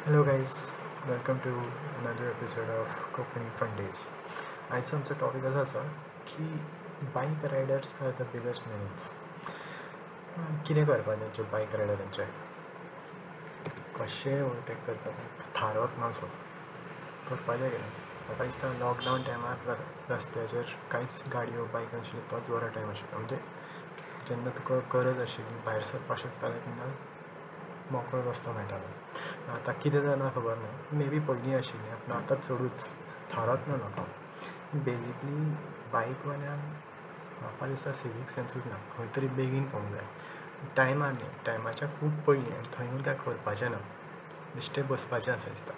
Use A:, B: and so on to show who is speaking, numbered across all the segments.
A: Hello guys welcome to another episode of Konkani fun days आयचो आमचो topic असो आसा की bike riders are the biggest menaces कितें करपाचें ज्यो बायक रायडरांचे कशें ओवरटेक करतात थारोवप ना सो करपाचें कितें म्हाका दिसता लॉकडावन टायमार रस्त्याचेर कांयच गाडयो बायक नाशिल्ली तोच बरो टायम आशिल्लो म्हणजे जेन्ना तुका गरज आशिल्ली भायर सरपाक शकतालें तेन्ना मोकळो रस्तो मेळटालो आतां कितें जालां खबर ना मे बी पयलीं आशिल्लें पूण आतां चडूच थारत ना लोकां बेजिकली बायकवाल्यांक म्हाका दिसता सिवीक सेन्सूच ना. खंय तरी बेगीन पावूंक जाय टायमार न्ही टायमाच्या खूब पयलीं आनी थंयूय कांय करपाचें ना. बेश्टें बसपाचें आसा दिसता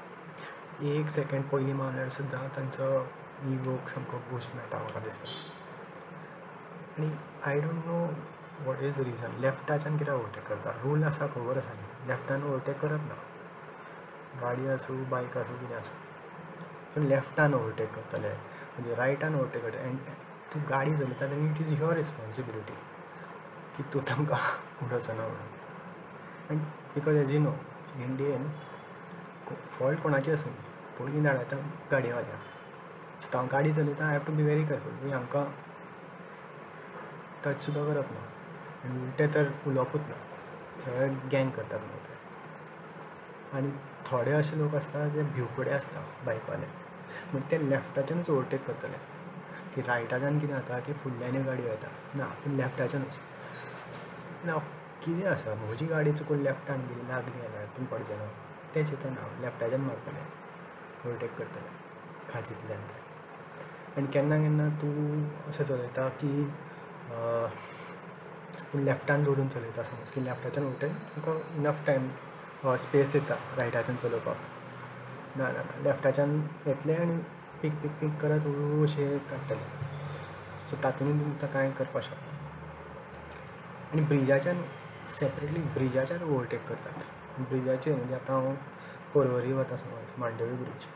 A: एक सेकेंड पयलीं मारल्यार सुद्दां तांचो इगोक सामको बूस्ट मेळटा म्हाका दिसता. आनी I don't know what is the reason लेफ्टाच्यान कित्याक ओवरटेक करता. रूल आसा खबर आसा न्ही लेफ्टान ओवरटेक करप ना. गाडी आसूं बायक आसूं कितें आसूं पूण लेफ्टान ओवरटेक करतले. म्हणजे रायटान ओवरटेक करता एंड तूं गाडी चलयता तेन्ना इट इज युअर रिस्पॉन्सिबिलिटी की तूं तांकां उडोवचो ना म्हणून. And because as you know Indian fault कोणाची आसूं पयलीं धाडायता गाडयेवाल्याक सो हांव गाडी चलयता I have to be very careful हांकां टच सुद्दां करप ना आनी उलटें तर उलोवपूच ना सगळे गँग करतात मागीर आनी थोडे अशे लोक आसता जे भिवपडे आसता बायकवाले म्हणजे ते लेफ्टाच्यानूच ओवरटेक करतले. की रायटाच्यान कितें जाता की फुडल्यान गाडी येता ना पूण लेफ्टाच्यानूच ना कितें आसा म्हजी गाडी चुकून लेफ्टान गेली लागली जाल्यार तूं पडचें ना तें चिंतना लेफ्टाच्यान मारतले. ओवरटेक करतले. खाजींतल्यान ते. आनी केन्ना केन्ना तूं अशें चलयता की पूण लेफ्टान दवरून चलयता समज की लेफ्टाच्यान ओवरटेक तुमकां इनफ टायम स्पेस येता रायटाच्यान चलोवपाक ना ना ना. लेफ्टाच्यान येतले आनी पीक पीक पीक करत हळू अशें काडटले सो तातूंत तुमकां कांय करपाक शकता? आनी ब्रिजाच्यान सेपरेटली ब्रिजाच्यान ओवरटेक करतात. ब्रिजाचेर म्हणजे आतां हांव हो, पर्वरी वता समज मांडवी ब्रिज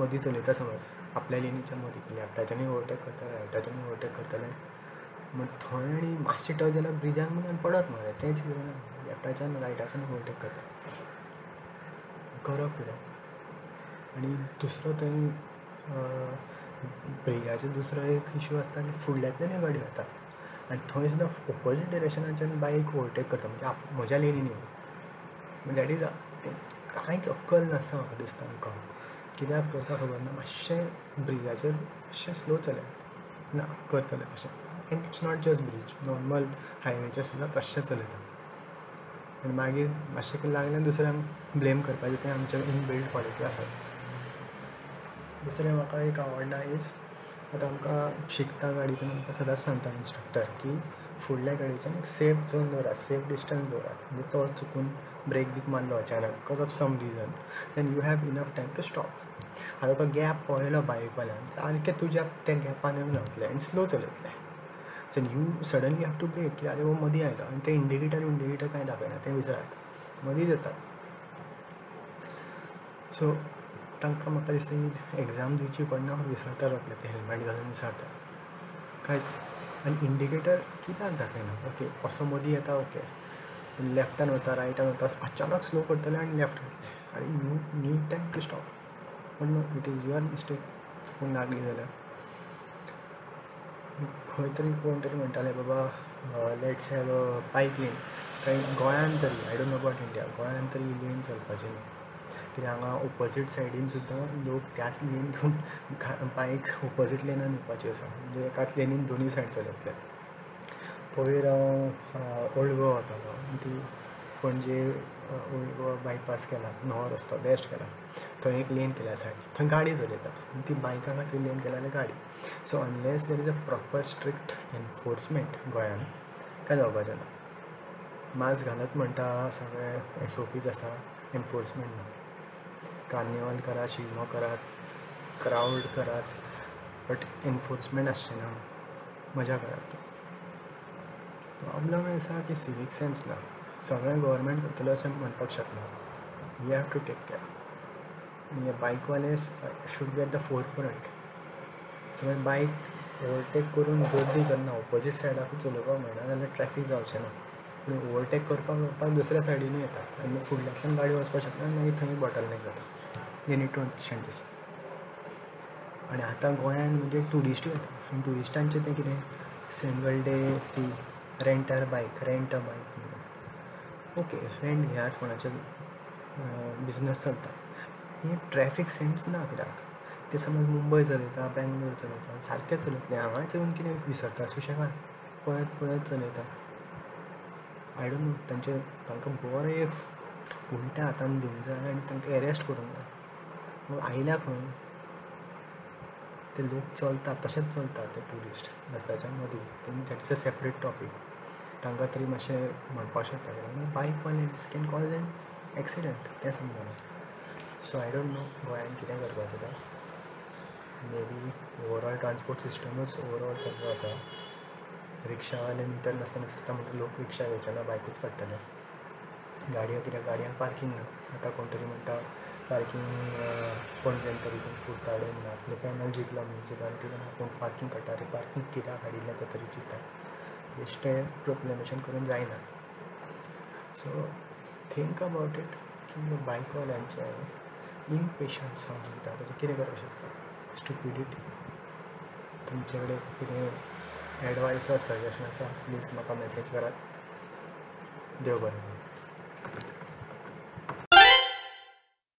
A: मदीं चलयता समज. आपल्या लेनीच्या मदीं लेफ्टाच्यानूय ओवरटेक करतले रायटाच्यानूय ओवरटेक करतले म्हण थंय आनी मातशें टच जाल्यार ब्रिजान म्हणून पडत मरे तें चिंतना लेफ्टाच्यान रायटाच्यान ओवरटेक करता करप कितें आनी दुसरो थंय ब्रिजाचो दुसरो एक इशू आसता की ह्यो गाडयो येता आनी थंय सुद्दां ऑपोजीट डिरेक्शनाच्यान बायक ओवरटेक करता. म्हणजे म्हज्या लेनीन येवन डॅट इज कांयच अक्कल नासता म्हाका दिसता आमकां कित्याक करता खबर ना मातशें ब्रिजाचेर मातशें स्लो चलयात ना करतले तशें and it's not just bridge normal हायवेचेर सुद्दां तशें चलयता आनी मागीर मातशें कितें लागलें दुसऱ्यांक ब्लेम करपाचें तें आमचें इनबिल्ड क्वॉलिटी आसाच दुसरें म्हाका एक आवडना इज आतां आमकां शिकता गाडी तेन्ना आमकां सदांच सांगता इन्स्ट्रक्टर की फुडल्या गाडयेच्यान एक सेफ झोन दवरात सेफ डिस्टन्स दवरात. म्हणजे तो चुकून ब्रेक बीक मारलो अचानक because of some reason then you have enough time to stop आतां तो गॅप पळयलो बायकवाल्यान सारकें तुज्या त्या गॅपान येवन रावतलें आनी स्लो चलयतलें तर you suddenly have to brake की अरे वो मदीं आयलो आनी ते इंडिकेटर इंडिकेटर कांय दाखयना तें विसरात. मदींच येतात. सो तांकां म्हाका दिसता ही एग्जाम दिवची पडना विसरतात रोखडें ते हेल्मेट घालून विसरता कांयच आनी इंडिकेटर कित्याक दाखयना ओके असो मदीं येता ओके लेफ्टान वता रायटान वता अचानक स्लो करतले आनी लेफ्ट घेतले आनी you need time to stop पूण इट इज युअर मिस्टेक चुकून लागली जाल्यार खंय तरी कोण तरी म्हणटाले बाबा let's have a bike lane काय गोंयान तरी I don't know about India गोंयान तरी लेन चलपाची न्ही. कित्याक हांगा ऑपोजीट सायडीन सुद्दां लोक त्याच लेन घेवन बायक ऑपोजीट लेनान येवपाची आसा. म्हणजे एकाच लेनीन दोनूय सायड चलयतले पयर हांव ओल्ड गोवा वतालो. ती पणजे बायपास केला नवो रस्तो बेस्ट केला थंय एक लेन केल्या सायड थंय गाडी चलयता ती बायका खातीर लेन केल्या जाल्यार गाडी. So unless there is a proper strict enforcement गोंयान काय जावपाचें ना मास्क घालत म्हणटा सगळे एस ओ पीज आसा एनफोर्समेंट ना. कार्निवल करात शिगमो करात क्रावड करात बट एनफोर्समेंट आसचें ना मजा करात. प्रॉब्लम आसा की सिवीक सेन्स ना. सगळें गव्हर्मेंट करतलो अशें म्हणपाक शकना we have to take care हे बायकवाले should be at the four current समज बायक ओवरटेक करून गर्दी करना ऑपोजीट सायडाकूच चलोवपाक मेळना जाल्यार ट्रॅफीक जावचें ना. पूण ओवरटेक करपाक करपाक दुसऱ्या सायडीनूय येता. आनी फुडल्यांतल्यान गाडी वचपाक शकना आनी मागीर थंय बॉटलनेक जाता. They need to understand this आनी आतां गोंयान म्हणजे ट्युरिस्टूय येता. आनी ट्युरिस्टांचें तें कितें? सिंगल डे ती रेंटार bike rent a bike okay rent घेयात कोणाचे बिजनस चलता. हें ट्रॅफीक सेन्स ना कित्याक ते समज मुंबय चलयता बेंगलोर चलयता सारकें चलयतलें हांगाच येवन कितें विसरता सुशेगाद पळत पळत चलयता आय डोंट नो तांचे तांकां बरें उलट्या हातान दिवंक जाय आनी तांकां एरेस्ट करूंक जाय आयल्या खंय ते लोक चलतात तशेंच चलतात ते ट्युरिस्ट रस्त्याच्या मदीं तें दॅट्स अ सेपरेट टॉपीक तांकां तरी मातशें म्हणपाक शकता कित्याक बायकवाले this can cause an accident तें समजना. सो आय डोंट नो गोंयान कितें करपाचें तें. मे बी ओवरऑल ट्रान्सपोर्ट सिस्टमूच ओवरऑल खंयचो आसा. रिक्षावाले मिटर नासतना चलता म्हणटा लोक रिक्षा घेवचे ना बायकूच काडटले. गाडयो कित्याक? गाडयांक पार्कींग ना. आतां कोण तरी म्हणटा पार्कींग पणजेन तरी कुर्ताडेन ना. आपले पॅनल जिंकला म्युनिसिपालिटीन कोण पार्कींग काडटा. रे पार्कींग कित्याक हाडिल्लें तें तरी चिंता बेश्टें प्रोक्लेमेशन करून जायनात सो थिंक अबावट इट की बायकवाल्यांचे इम्पेशन्स हांव म्हणटा ताजें कितें करपाक शकता स्टुपिडिटी तुमचे कडेन कितें एडवायस आसा सजेशन आसा प्लीज म्हाका मॅसेज करात देव बरें.